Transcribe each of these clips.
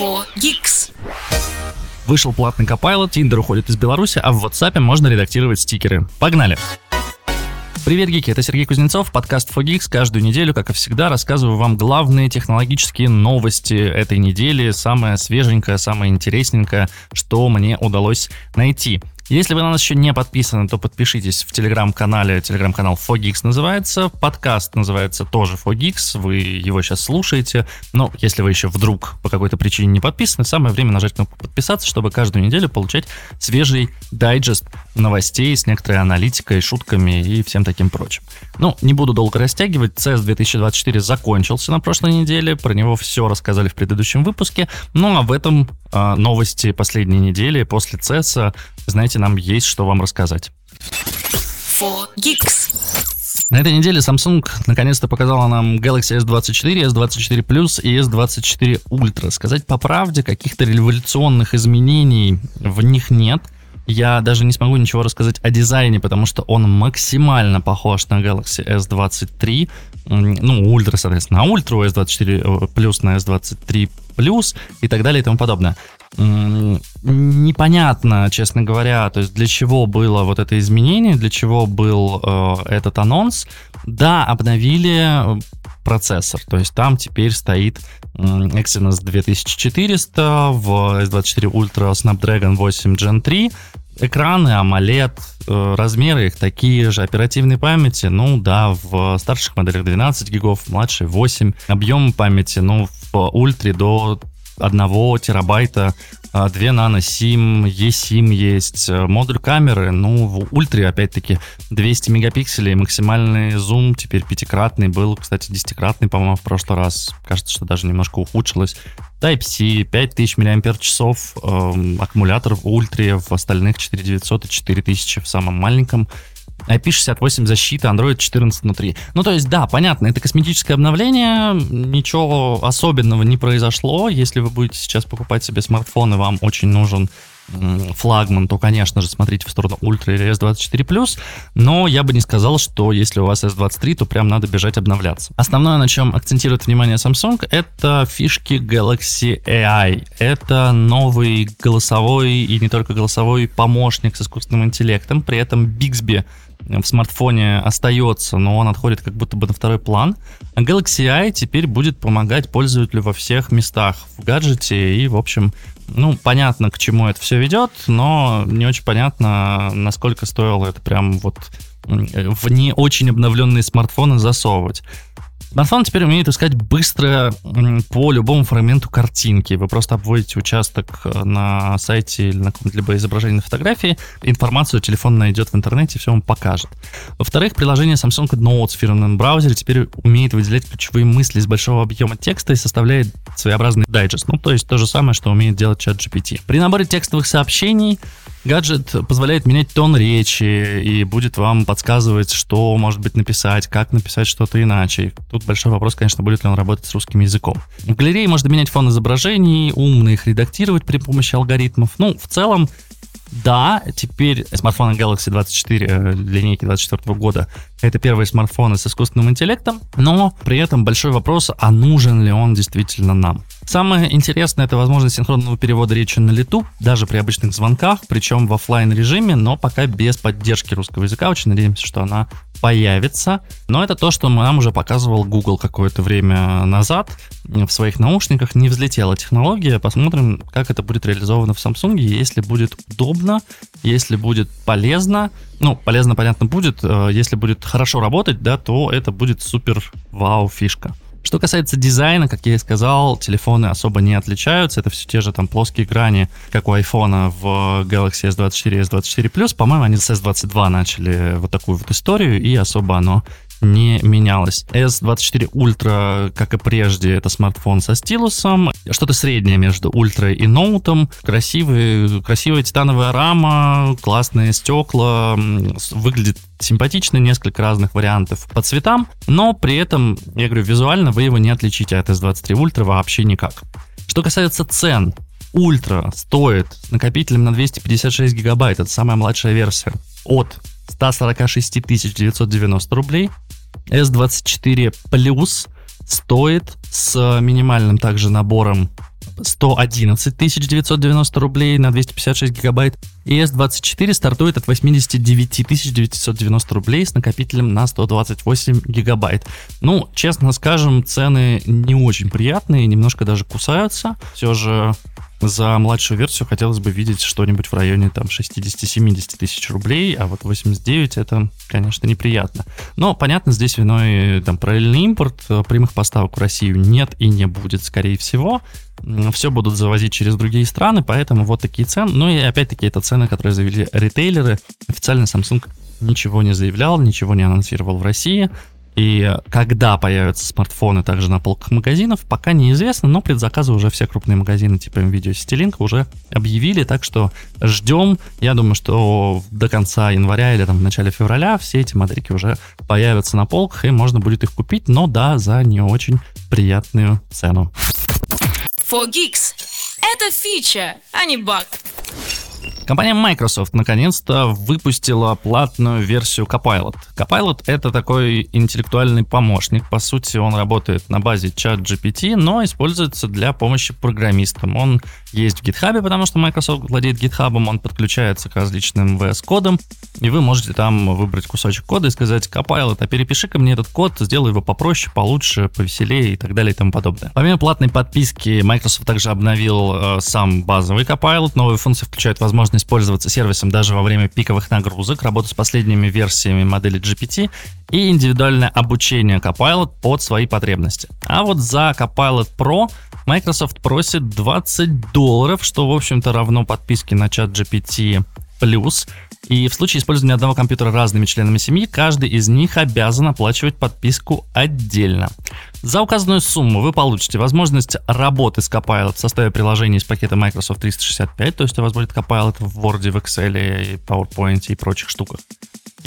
for Geeks. Вышел платный Copilot, Tinder уходит из Беларуси, а в WhatsApp можно редактировать стикеры. Погнали! Привет, гики, это Сергей Кузнецов, подкаст Fogix. Каждую неделю, как и всегда, рассказываю вам главные технологические новости этой недели, самое свеженькое, самое интересненькое, что мне удалось найти. Если вы на нас еще не подписаны, то подпишитесь в телеграм-канале. Телеграм-канал Fogix называется. Подкаст называется тоже Fogix. Вы его сейчас слушаете. Но если вы еще вдруг по какой-то причине не подписаны, самое время нажать кнопку подписаться, чтобы каждую неделю получать свежий дайджест новостей с некоторой аналитикой, шутками и всем таким прочим. Ну, не буду долго растягивать. CES 2024 закончился на прошлой неделе. Про него все рассказали в предыдущем выпуске. Ну, а в этом э, новости последней недели после CES, знаете, нам есть что вам рассказать. На этой неделе Samsung наконец-то показала нам Galaxy S24, S24 Plus и S24 Ultra. Сказать по правде, каких-то революционных изменений в них нет. Я даже не смогу ничего рассказать о дизайне, потому что он максимально похож на Galaxy S23. М, Ну, Ultra, соответственно, на Ultra, S24 Plus на S23 Plus и так далее и тому подобное. Непонятно, честно говоря, то есть для чего было вот это изменение, для чего был э, этот анонс. Да, обновили э, процессор, то есть там теперь стоит Exynos 2400, в S24 Ultra Snapdragon 8 Gen 3, экраны AMOLED, э, размеры их такие же, оперативной памяти, ну да, в старших моделях 12 гигов, в младшей 8, объем памяти, ну в ультре до 1 терабайта, 2 нано SIM, eSIM есть, э, модуль камеры, ну, в ультре, опять-таки, 200 мегапикселей, максимальный зум теперь пятикратный, был, кстати, десятикратный, по-моему, в прошлый раз, кажется, что даже немножко ухудшилось. Type-C, 5000 мАч, эм, аккумулятор в ультре, в остальных 4900 и 4000 в самом маленьком. IP68 защита, Android 14 внутри. Ну, то есть, да, понятно, это косметическое обновление, ничего особенного не произошло. Если вы будете сейчас покупать себе смартфон, и вам очень нужен флагман, то, конечно же, смотрите в сторону Ultra или S24+, но я бы не сказал, что если у вас S23, то прям надо бежать обновляться. Основное, на чем акцентирует внимание Samsung, это фишки Galaxy AI. Это новый голосовой и не только голосовой помощник с искусственным интеллектом, при этом Bixby в смартфоне остается, но он отходит как будто бы на второй план. Galaxy i теперь будет помогать пользователю во всех местах в гаджете и, в общем, ну, понятно, к чему это все ведет, но не очень понятно, насколько стоило это прям вот в не очень обновленные смартфоны засовывать. Смартфон теперь умеет искать быстро по любому фрагменту картинки. Вы просто обводите участок э, на сайте или на каком-либо изображении на фотографии, информацию телефон найдет в интернете, все вам покажет. Во-вторых, приложение Samsung Notes в фирменном браузере теперь умеет выделять ключевые мысли из большого объема текста и составляет своеобразный дайджест. Ну, то есть то же самое, что умеет делать ChatGPT. При наборе текстовых сообщений Гаджет позволяет менять тон речи и будет вам подсказывать, что, может быть, написать, как написать что-то иначе. Тут большой вопрос, конечно, будет ли он работать с русским языком. В галерее можно менять фон изображений, умно их редактировать при помощи алгоритмов. Ну, в целом, да, теперь смартфоны Galaxy 24 э, линейки 24 года это первые смартфоны с искусственным интеллектом, но при этом большой вопрос, а нужен ли он действительно нам. Самое интересное это возможность синхронного перевода речи на лету, даже при обычных звонках, причем в оффлайн режиме, но пока без поддержки русского языка. Очень надеемся, что она появится. Но это то, что нам уже показывал Google какое-то время назад в своих наушниках. Не взлетела технология. Посмотрим, как это будет реализовано в Samsung. Если будет удобно, если будет полезно. Ну, полезно, понятно, будет. Э, Если будет хорошо работать, да, то это будет супер вау фишка. Что касается дизайна, как я и сказал, телефоны особо не отличаются. Это все те же там плоские грани, как у iPhone в Galaxy S24 и S24 Plus. По-моему, они с S22 начали вот такую вот историю, и особо оно не менялось. S24 Ultra, как и прежде, это смартфон со стилусом. Что-то среднее между Ultra и ноутом. Красивый, красивая титановая рама, классные стекла. Выглядит симпатично, несколько разных вариантов по цветам. Но при этом, я говорю, визуально вы его не отличите от S23 Ultra вообще никак. Что касается цен, Ультра стоит с накопителем на 256 гигабайт, это самая младшая версия, от 146 990 рублей. S24 Plus стоит с минимальным также набором 111 990 рублей на 256 гигабайт. И S24 стартует от 89 990 рублей с накопителем на 128 гигабайт. Ну, честно скажем, цены не очень приятные, немножко даже кусаются. Все же за младшую версию хотелось бы видеть что-нибудь в районе там 60-70 тысяч рублей, а вот 89 это, конечно, неприятно. Но, понятно, здесь виной там параллельный импорт, прямых поставок в Россию нет и не будет, скорее всего. Все будут завозить через другие страны, поэтому вот такие цены. Ну и опять-таки это цены, которые завели ритейлеры. Официально Samsung ничего не заявлял, ничего не анонсировал в России. И когда появятся смартфоны также на полках магазинов, пока неизвестно, но предзаказы уже все крупные магазины типа Nvidia Citilink уже объявили, так что ждем. Я думаю, что до конца января или там в начале февраля все эти модельки уже появятся на полках, и можно будет их купить, но да, за не очень приятную цену. 4Geeks. Это фича, а не баг. Компания Microsoft наконец-то выпустила платную версию Copilot. Copilot — это такой интеллектуальный помощник. По сути, он работает на базе ChatGPT, но используется для помощи программистам. Он есть в GitHub, потому что Microsoft владеет GitHub, он подключается к различным VS-кодам, и вы можете там выбрать кусочек кода и сказать, Copilot, а перепиши-ка мне этот код, сделай его попроще, получше, повеселее и так далее и тому подобное. Помимо платной подписки, Microsoft также обновил э, сам базовый Copilot. Новые функции включают возможность пользоваться сервисом даже во время пиковых нагрузок, работу с последними версиями модели GPT и индивидуальное обучение Copilot под свои потребности. А вот за Copilot Pro Microsoft просит 20 долларов, что, в общем-то, равно подписке на чат GPT+. И в случае использования одного компьютера разными членами семьи, каждый из них обязан оплачивать подписку отдельно. За указанную сумму вы получите возможность работы с Copilot в составе приложений из пакета Microsoft 365, то есть у вас будет Copilot в Word, в Excel, и PowerPoint и прочих штуках.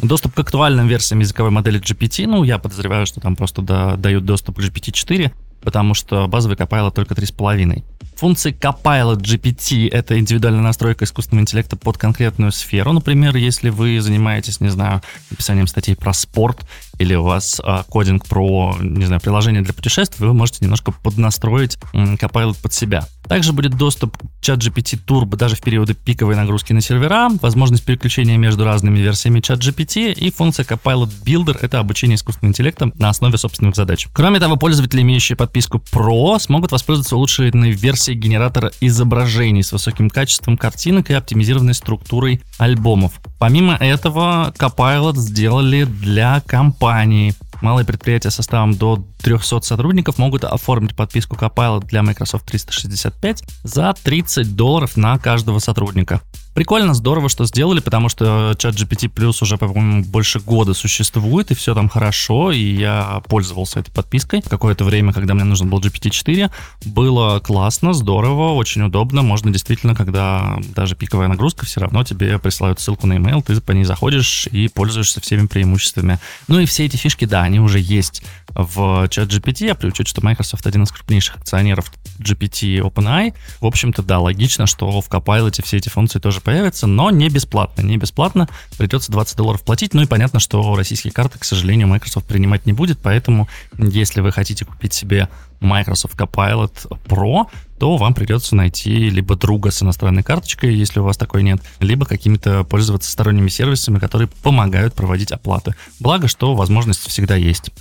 Доступ к актуальным версиям языковой модели GPT, ну, я подозреваю, что там просто да, дают доступ к GPT-4, потому что базовый Copilot только 3,5. Функции Copilot GPT — это индивидуальная настройка искусственного интеллекта под конкретную сферу. Например, если вы занимаетесь, не знаю, написанием статей про спорт, или у вас а, кодинг про, не знаю, приложение для путешествий, вы можете немножко поднастроить Copilot под себя. Также будет доступ к ChatGPT Turbo даже в периоды пиковой нагрузки на сервера, возможность переключения между разными версиями ChatGPT и функция Copilot Builder — это обучение искусственным интеллектом на основе собственных задач. Кроме того, пользователи, имеющие подписку Pro, смогут воспользоваться улучшенной версией генератора изображений с высоким качеством картинок и оптимизированной структурой альбомов. Помимо этого, Copilot сделали для компаний. Малые предприятия составом до 300 сотрудников могут оформить подписку Copilot для Microsoft 365 за 30 долларов на каждого сотрудника. Прикольно, здорово, что сделали, потому что чат GPT Plus уже, по-моему, больше года существует, и все там хорошо, и я пользовался этой подпиской. Какое-то время, когда мне нужен был GPT-4, было классно, здорово, очень удобно. Можно действительно, когда даже пиковая нагрузка, все равно тебе присылают ссылку на email, ты по ней заходишь и пользуешься всеми преимуществами. Ну и все эти фишки, да, они уже есть в чат GPT, а при учете, что Microsoft один из крупнейших акционеров GPT OpenAI, в общем-то, да, логично, что в Copilot все эти функции тоже появятся, но не бесплатно. Не бесплатно, придется 20 долларов платить. Ну и понятно, что российские карты, к сожалению, Microsoft принимать не будет, поэтому если вы хотите купить себе Microsoft Copilot Pro, то вам придется найти либо друга с иностранной карточкой, если у вас такой нет, либо какими-то пользоваться сторонними сервисами, которые помогают проводить оплаты. Благо, что возможность всегда есть.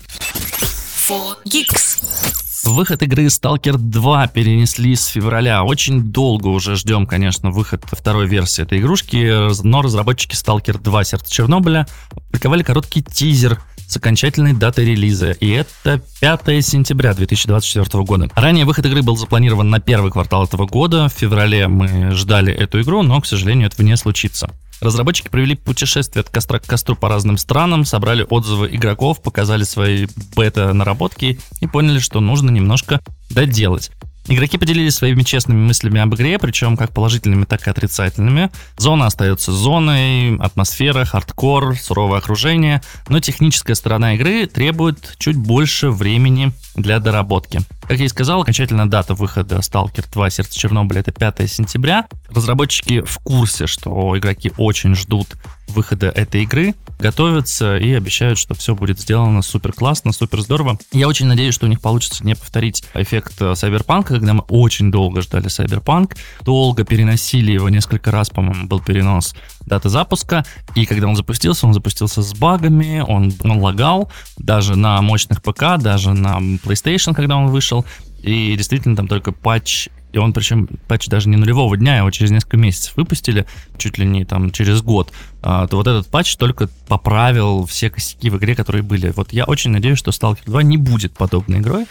4Geeks. Выход игры Stalker 2 перенесли с февраля. Очень долго уже ждем, конечно, выход второй версии этой игрушки, но разработчики Stalker 2 Сердце Чернобыля опубликовали короткий тизер с окончательной датой релиза, и это 5 сентября 2024 года. Ранее выход игры был запланирован на первый квартал этого года, в феврале мы ждали эту игру, но, к сожалению, этого не случится. Разработчики провели путешествие от костра к костру по разным странам, собрали отзывы игроков, показали свои бета-наработки и поняли, что нужно немножко доделать. Игроки поделились своими честными мыслями об игре, причем как положительными, так и отрицательными. Зона остается зоной, атмосфера, хардкор, суровое окружение, но техническая сторона игры требует чуть больше времени для доработки. Как я и сказал, окончательная дата выхода Stalker 2 Сердце Чернобыля это 5 сентября. Разработчики в курсе, что игроки очень ждут выхода этой игры, готовятся и обещают, что все будет сделано супер классно, супер здорово. Я очень надеюсь, что у них получится не повторить эффект Сайберпанка, когда мы очень долго ждали Сайберпанк, долго переносили его, несколько раз, по-моему, был перенос даты запуска, и когда он запустился, он запустился с багами, он, он лагал, даже на мощных ПК, даже на PlayStation, когда он вышел, и действительно там только патч и он причем патч даже не нулевого дня, его через несколько месяцев выпустили, чуть ли не там через год, а, то вот этот патч только поправил все косяки в игре, которые были. Вот я очень надеюсь, что Stalker 2 не будет подобной игрой,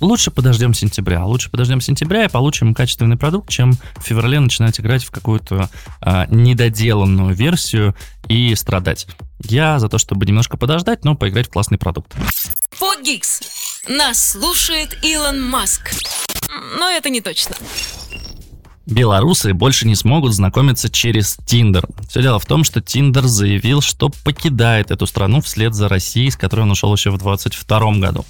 Лучше подождем сентября. Лучше подождем сентября и получим качественный продукт, чем в феврале начинать играть в какую-то а, недоделанную версию и страдать. Я за то, чтобы немножко подождать, но поиграть в классный продукт. Фогикс. Нас слушает Илон Маск. Но это не точно. Белорусы больше не смогут знакомиться через Tinder. Все дело в том, что Tinder заявил, что покидает эту страну вслед за Россией, с которой он ушел еще в 2022 году.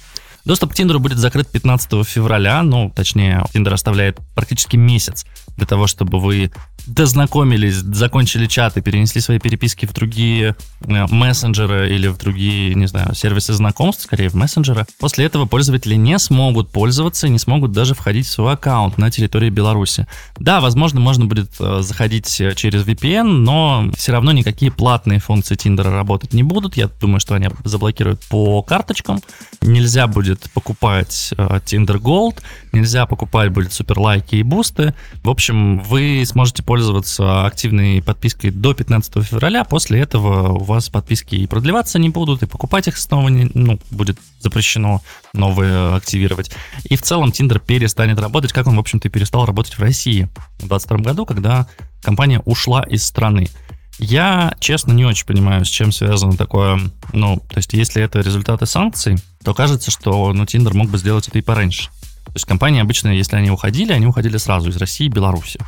Доступ к Тиндеру будет закрыт 15 февраля, ну, точнее, Tinder оставляет практически месяц для того, чтобы вы дознакомились, закончили чат и перенесли свои переписки в другие э, мессенджеры или в другие, не знаю, сервисы знакомств, скорее в мессенджеры. После этого пользователи не смогут пользоваться, не смогут даже входить в свой аккаунт на территории Беларуси. Да, возможно, можно будет э, заходить э, через VPN, но все равно никакие платные функции Тиндера работать не будут. Я думаю, что они заблокируют по карточкам. Нельзя будет покупать Tinder Gold, нельзя покупать будет суперлайки и бусты. В общем, вы сможете пользоваться активной подпиской до 15 февраля. После этого у вас подписки и продлеваться не будут, и покупать их снова не, ну, будет запрещено новые активировать. И в целом Tinder перестанет работать, как он, в общем-то, и перестал работать в России в 2022 году, когда компания ушла из страны. Я, честно, не очень понимаю, с чем связано такое, ну, то есть, если это результаты санкций, то кажется, что, ну, Tinder мог бы сделать это и пораньше. То есть компании обычно, если они уходили, они уходили сразу из России и Беларуси.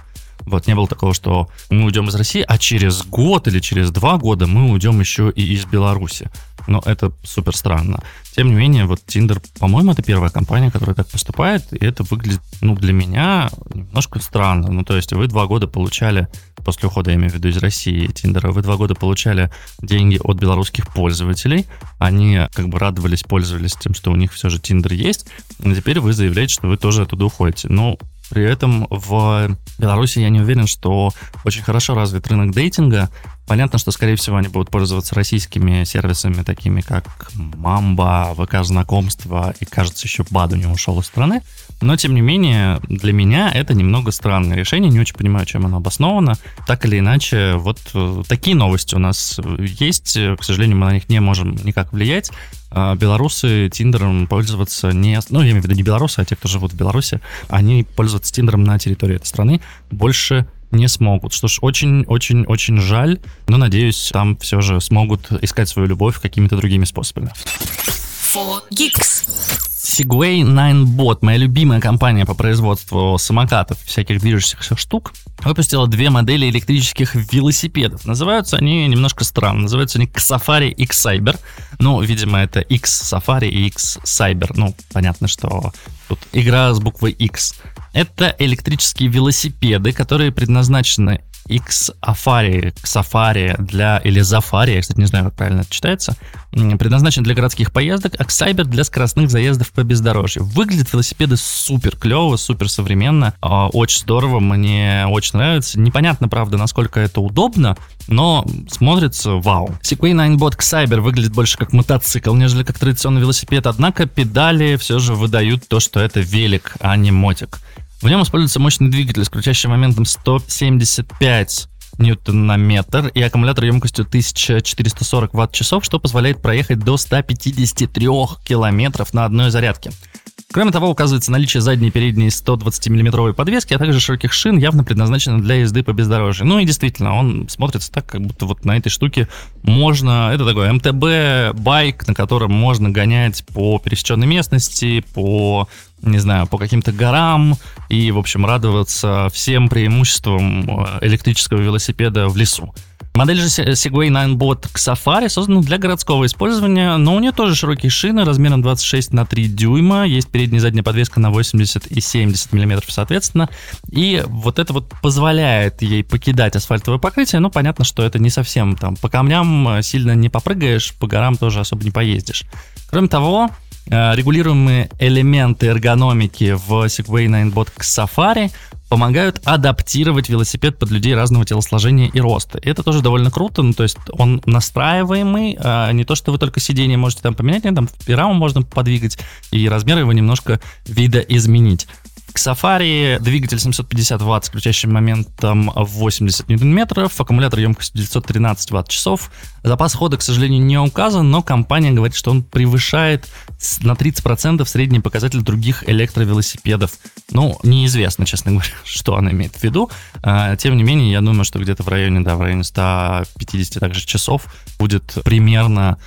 Вот не было такого, что мы уйдем из России, а через год или через два года мы уйдем еще и из Беларуси. Но это супер странно. Тем не менее, вот Tinder, по-моему, это первая компания, которая так поступает, и это выглядит, ну, для меня немножко странно. Ну, то есть вы два года получали, после ухода, я имею в виду, из России Tinder, вы два года получали деньги от белорусских пользователей, они как бы радовались, пользовались тем, что у них все же Tinder есть, и теперь вы заявляете, что вы тоже оттуда уходите. Ну, при этом в Беларуси я не уверен, что очень хорошо развит рынок дейтинга. Понятно, что, скорее всего, они будут пользоваться российскими сервисами, такими как Мамба, ВК знакомства и, кажется, еще Баду не ушел из страны. Но, тем не менее, для меня это немного странное решение. Не очень понимаю, чем оно обосновано. Так или иначе, вот э, такие новости у нас есть. К сожалению, мы на них не можем никак влиять. А белорусы Тиндером пользоваться не... Ну, я имею в виду не белорусы, а те, кто живут в Беларуси, они пользоваться Тиндером на территории этой страны больше не смогут. Что ж, очень-очень-очень жаль, но надеюсь, там все же смогут искать свою любовь какими-то другими способами. Segway 9bot, моя любимая компания по производству самокатов, всяких движущихся штук, выпустила две модели электрических велосипедов. Называются они немножко странно. Называются они Safari X Cyber. Ну, видимо, это X Safari и X Cyber. Ну, понятно, что тут игра с буквой X. Это электрические велосипеды, которые предназначены X Safari, Safari для, или Zafari, я, кстати, не знаю, как правильно это читается, предназначен для городских поездок, а Cyber для скоростных заездов по бездорожью. Выглядят велосипеды супер клево, супер современно, а, очень здорово, мне очень нравится. Непонятно, правда, насколько это удобно, но смотрится вау. Segway 9bot Cyber выглядит больше как мотоцикл, нежели как традиционный велосипед, однако педали все же выдают то, что это велик, а не мотик. В нем используется мощный двигатель с крутящим моментом 175 ньютон на метр и аккумулятор емкостью 1440 ватт-часов, что позволяет проехать до 153 километров на одной зарядке. Кроме того, указывается наличие задней и передней 120 миллиметровой подвески, а также широких шин, явно предназначенных для езды по бездорожью. Ну и действительно, он смотрится так, как будто вот на этой штуке можно... Это такой МТБ-байк, на котором можно гонять по пересеченной местности, по не знаю, по каким-то горам и, в общем, радоваться всем преимуществам э, электрического велосипеда в лесу. Модель же Segway Ninebot к Safari создана для городского использования, но у нее тоже широкие шины размером 26 на 3 дюйма, есть передняя и задняя подвеска на 80 и 70 миллиметров соответственно, и вот это вот позволяет ей покидать асфальтовое покрытие, но понятно, что это не совсем там по камням сильно не попрыгаешь, по горам тоже особо не поездишь. Кроме того, э, регулируемые элементы эргономики в Segway Ninebot к Safari помогают адаптировать велосипед под людей разного телосложения и роста. Это тоже довольно круто, ну, то есть он настраиваемый, а не то, что вы только сиденье можете там поменять, нет, там и раму можно подвигать, и размер его немножко видоизменить. К Safari двигатель 750 Вт с крутящим моментом 80 Ньютон-метров, аккумулятор емкостью 913 Вт-часов. Запас хода, к сожалению, не указан, но компания говорит, что он превышает на 30% средний показатель других электровелосипедов. Ну, неизвестно, честно говоря, что она имеет в виду. А, тем не менее, я думаю, что где-то в районе, да, в районе 150 также часов будет примерно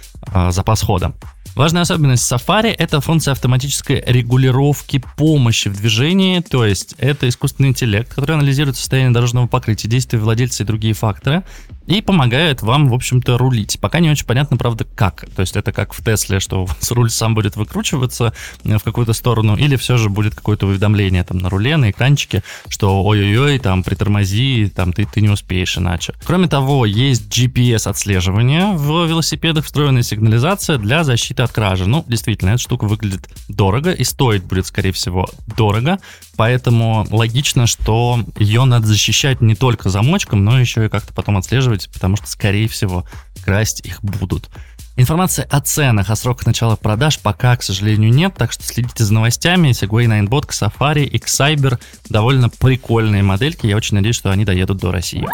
запас хода. Важная особенность Safari — это функция автоматической регулировки помощи в движении, то есть это искусственный интеллект, который анализирует состояние дорожного покрытия, действия владельца и другие факторы, и помогает вам, в общем-то, рулить. Пока не очень понятно, правда, как. То есть это как в Тесле, что у вас руль сам будет выкручиваться э, в какую-то сторону, или все же будет какое-то уведомление там на руле, на экранчике, что ой-ой-ой, там притормози, там ты, ты не успеешь иначе. Кроме того, есть GPS-отслеживание в велосипедах, встроенная сигнализация для защиты от кражи. Ну, действительно, эта штука выглядит дорого и стоит будет, скорее всего, дорого, поэтому логично, что ее надо защищать не только замочком, но еще и как-то потом отслеживать использовать, потому что, скорее всего, красть их будут. Информации о ценах, о сроках начала продаж пока, к сожалению, нет, так что следите за новостями. Segway Ninebot, Safari и Cyber довольно прикольные модельки. Я очень надеюсь, что они доедут до России.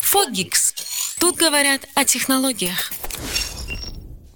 Фогикс. Тут говорят о технологиях.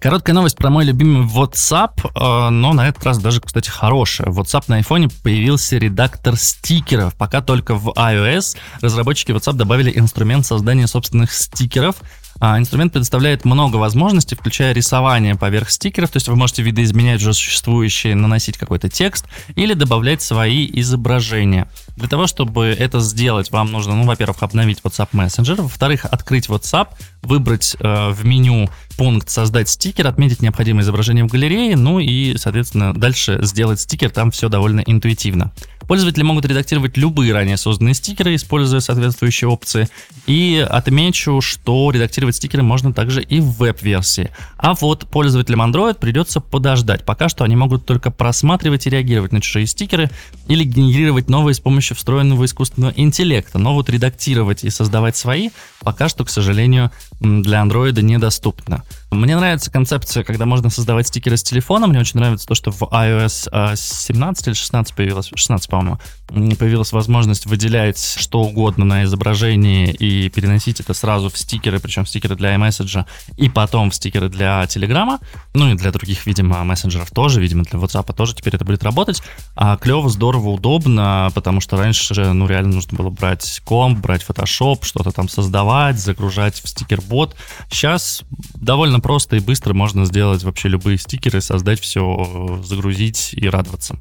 Короткая новость про мой любимый WhatsApp, э, но на этот раз даже, кстати, хорошая. В WhatsApp на iPhone появился редактор стикеров. Пока только в iOS разработчики WhatsApp добавили инструмент создания собственных стикеров, а инструмент предоставляет много возможностей, включая рисование поверх стикеров, то есть вы можете видоизменять уже существующие, наносить какой-то текст или добавлять свои изображения. Для того, чтобы это сделать, вам нужно, ну, во-первых, обновить WhatsApp Messenger, во-вторых, открыть WhatsApp, выбрать э, в меню пункт «Создать стикер», отметить необходимое изображение в галерее, ну и, соответственно, дальше сделать стикер, там все довольно интуитивно. Пользователи могут редактировать любые ранее созданные стикеры, используя соответствующие опции. И отмечу, что редактировать стикеры можно также и в веб-версии. А вот пользователям Android придется подождать. Пока что они могут только просматривать и реагировать на чужие стикеры или генерировать новые с помощью встроенного искусственного интеллекта. Но вот редактировать и создавать свои пока что, к сожалению, для Android недоступно. Мне нравится концепция, когда можно создавать стикеры с телефона. Мне очень нравится то, что в iOS 17 или 16 появилась, 16, по-моему, появилась возможность выделять что угодно на изображении и переносить это сразу в стикеры, причем в стикеры для iMessage и потом в стикеры для Телеграма, ну и для других, видимо, мессенджеров тоже, видимо, для WhatsApp тоже теперь это будет работать. А клево, здорово, удобно, потому что раньше, ну, реально нужно было брать комп, брать Photoshop, что-то там создавать, загружать в стикер-бот. Сейчас довольно просто и быстро можно сделать вообще любые стикеры, создать все, загрузить и радоваться.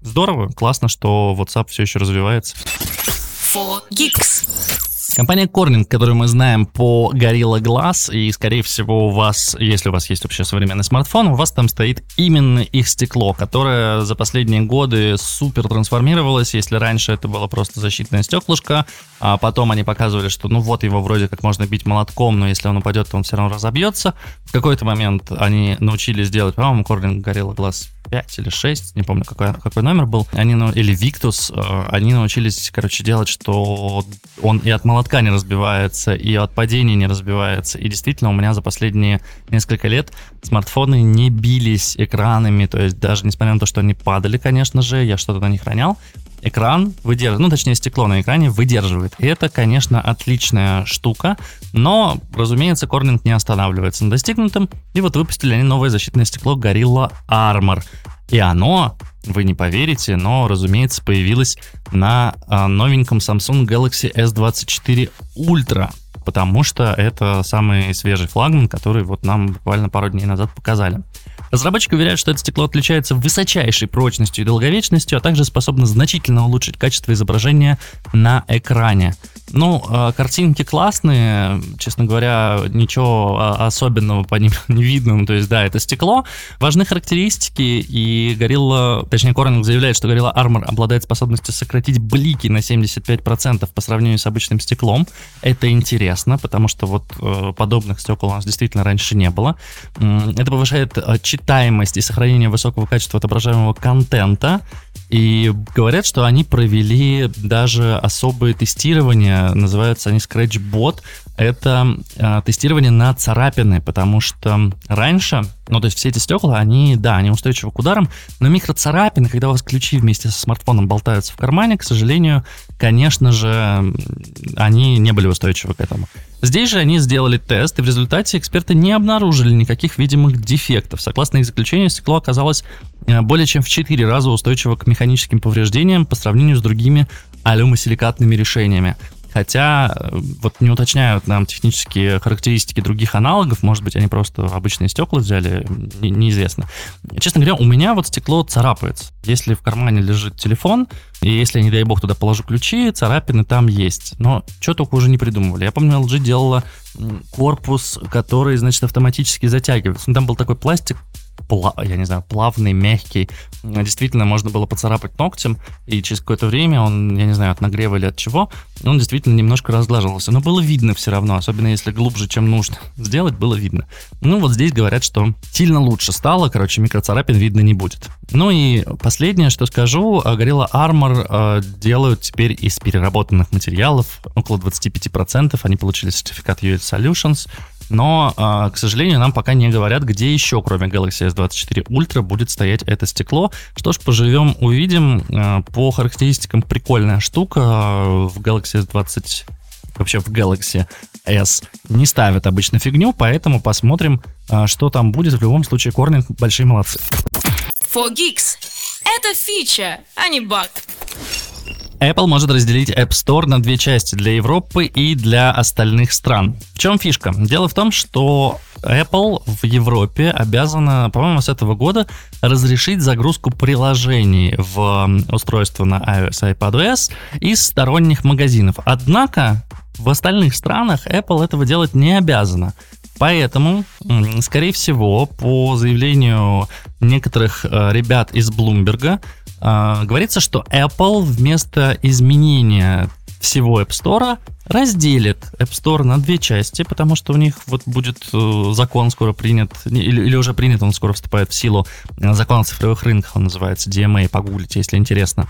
Здорово, классно, что WhatsApp все еще развивается. Компания Corning, которую мы знаем по Gorilla Glass, и, скорее всего, у вас, если у вас есть вообще современный смартфон, у вас там стоит именно их стекло, которое за последние годы супер трансформировалось. Если раньше это было просто защитное стеклышко, а потом они показывали, что ну вот его вроде как можно бить молотком, но если он упадет, то он все равно разобьется. В какой-то момент они научились делать, по-моему, Corning Gorilla Glass 5 или 6, не помню, какой, какой номер был, они, ну, или Victus, э, они научились, короче, делать, что он и от молотка не разбивается, и от падения не разбивается. И действительно, у меня за последние несколько лет смартфоны не бились экранами, то есть даже несмотря на то, что они падали, конечно же, я что-то на них ронял, экран выдерживает, ну, точнее, стекло на экране выдерживает. И это, конечно, отличная штука, но, разумеется, Корнинг не останавливается на достигнутом, и вот выпустили они новое защитное стекло Gorilla Armor. И оно, вы не поверите, но, разумеется, появилось на а, новеньком Samsung Galaxy S24 Ultra, потому что это самый свежий флагман, который вот нам буквально пару дней назад показали. Разработчики уверяют, что это стекло отличается высочайшей прочностью и долговечностью, а также способно значительно улучшить качество изображения на экране. Ну, а, картинки классные, честно говоря, ничего а, особенного по ним не видно. Ну, то есть, да, это стекло. Важны характеристики, и Gorilla, точнее, Corning заявляет, что Gorilla Armor обладает способностью сократить блики на 75% по сравнению с обычным стеклом. Это интересно, потому что вот э, подобных стекол у нас действительно раньше не было. Это повышает э, читаемость и сохранение высокого качества отображаемого контента. И говорят, что они провели даже особые тестирования, называются они Scratchbot. Это э, тестирование на царапины, потому что раньше, ну то есть все эти стекла, они, да, они устойчивы к ударам, но микроцарапины, когда у вас ключи вместе со смартфоном болтаются в кармане, к сожалению, конечно же, они не были устойчивы к этому. Здесь же они сделали тест, и в результате эксперты не обнаружили никаких видимых дефектов. Согласно их заключению, стекло оказалось э, более чем в 4 раза устойчиво к механическим повреждениям по сравнению с другими алюмосиликатными решениями. Хотя э, вот не уточняют нам технические характеристики других аналогов, может быть, они просто обычные стекла взяли, не, неизвестно. Честно говоря, у меня вот стекло царапается. Если в кармане лежит телефон, и если, не дай бог, туда положу ключи, царапины там есть. Но что только уже не придумывали. Я помню, LG делала корпус, который, значит, автоматически затягивается. Ну, там был такой пластик, пла, я не знаю, плавный, мягкий. Действительно, можно было поцарапать ногтем, и через какое-то время он, я не знаю, от нагрева или от чего, он действительно немножко разглаживался. Но было видно все равно, особенно если глубже, чем нужно сделать, было видно. Ну, вот здесь говорят, что сильно лучше стало, короче, микроцарапин видно не будет. Ну и последнее, что скажу, Gorilla Armor э, делают теперь из переработанных материалов, около 25%, они получили сертификат US Solutions, но, а, к сожалению, нам пока не говорят, где еще, кроме Galaxy S24 Ultra, будет стоять это стекло. Что ж, поживем, увидим. А, по характеристикам прикольная штука. В Galaxy S20 вообще в Galaxy S не ставят обычно фигню, поэтому посмотрим, а, что там будет. В любом случае, Corning большие молодцы. For Geeks. Это фича, а не баг. Apple может разделить App Store на две части, для Европы и для остальных стран. В чем фишка? Дело в том, что Apple в Европе обязана, по-моему, с этого года разрешить загрузку приложений в устройство на iOS iPadOS из сторонних магазинов. Однако в остальных странах Apple этого делать не обязана. Поэтому, скорее всего, по заявлению некоторых э, ребят из Bloomberg, э, говорится, что Apple вместо изменения всего App Store разделит App Store на две части, потому что у них вот будет э, закон скоро принят, или, или уже принят, он скоро вступает в силу, закон о цифровых рынках, он называется DMA, погуглите, если интересно.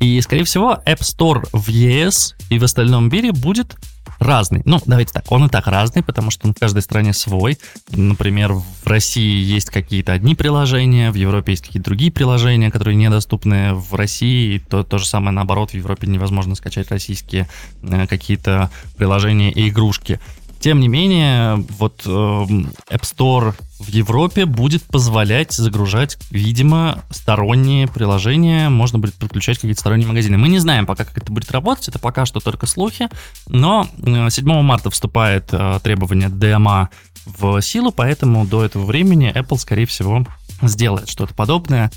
И, скорее всего, App Store в ЕС и в остальном мире будет разный. Ну, давайте так, он и так разный, потому что он в каждой стране свой. Например, в России есть какие-то одни приложения, в Европе есть какие-то другие приложения, которые недоступны в России. То, то же самое наоборот, в Европе невозможно скачать российские э, какие-то приложения и игрушки. Тем не менее, вот э, App Store в Европе будет позволять загружать, видимо, сторонние приложения, можно будет подключать какие-то сторонние магазины. Мы не знаем пока, как это будет работать, это пока что только слухи, но 7 э, марта вступает э, требование DMA в силу, поэтому до этого времени Apple, скорее всего, сделает что-то подобное.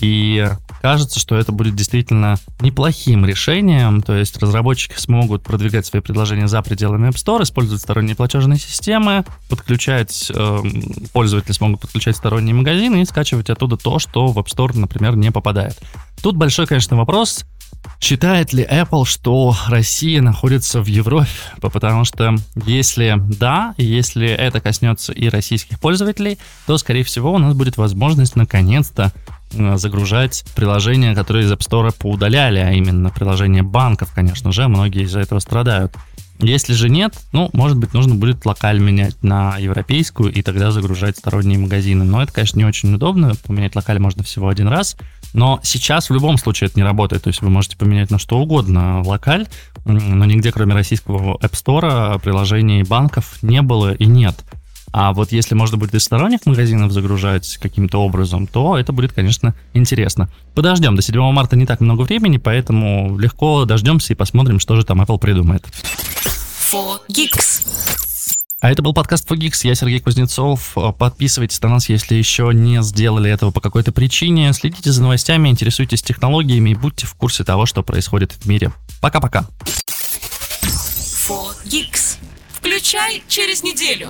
И кажется, что это будет действительно неплохим решением. То есть разработчики смогут продвигать свои предложения за пределами App Store, использовать сторонние платежные системы, подключать, э, пользователи смогут подключать сторонние магазины и скачивать оттуда то, что в App Store, например, не попадает. Тут большой, конечно, вопрос, Считает ли Apple, что Россия находится в Европе? Потому что если да, если это коснется и российских пользователей, то, скорее всего, у нас будет возможность наконец-то э, загружать приложения, которые из App Store поудаляли, а именно приложения банков, конечно же, многие из-за этого страдают. Если же нет, ну, может быть, нужно будет локаль менять на европейскую и тогда загружать сторонние магазины. Но это, конечно, не очень удобно. Поменять локаль можно всего один раз. Но сейчас в любом случае это не работает. То есть вы можете поменять на что угодно локаль, но нигде, кроме российского App Store, приложений банков не было и нет. А вот если можно будет из сторонних магазинов загружать каким-то образом, то это будет, конечно, интересно. Подождем, до 7 марта не так много времени, поэтому легко дождемся и посмотрим, что же там Apple придумает. А это был подкаст Фогикс, я Сергей Кузнецов. Подписывайтесь на нас, если еще не сделали этого по какой-то причине. Следите за новостями, интересуйтесь технологиями и будьте в курсе того, что происходит в мире. Пока-пока. Включай через неделю.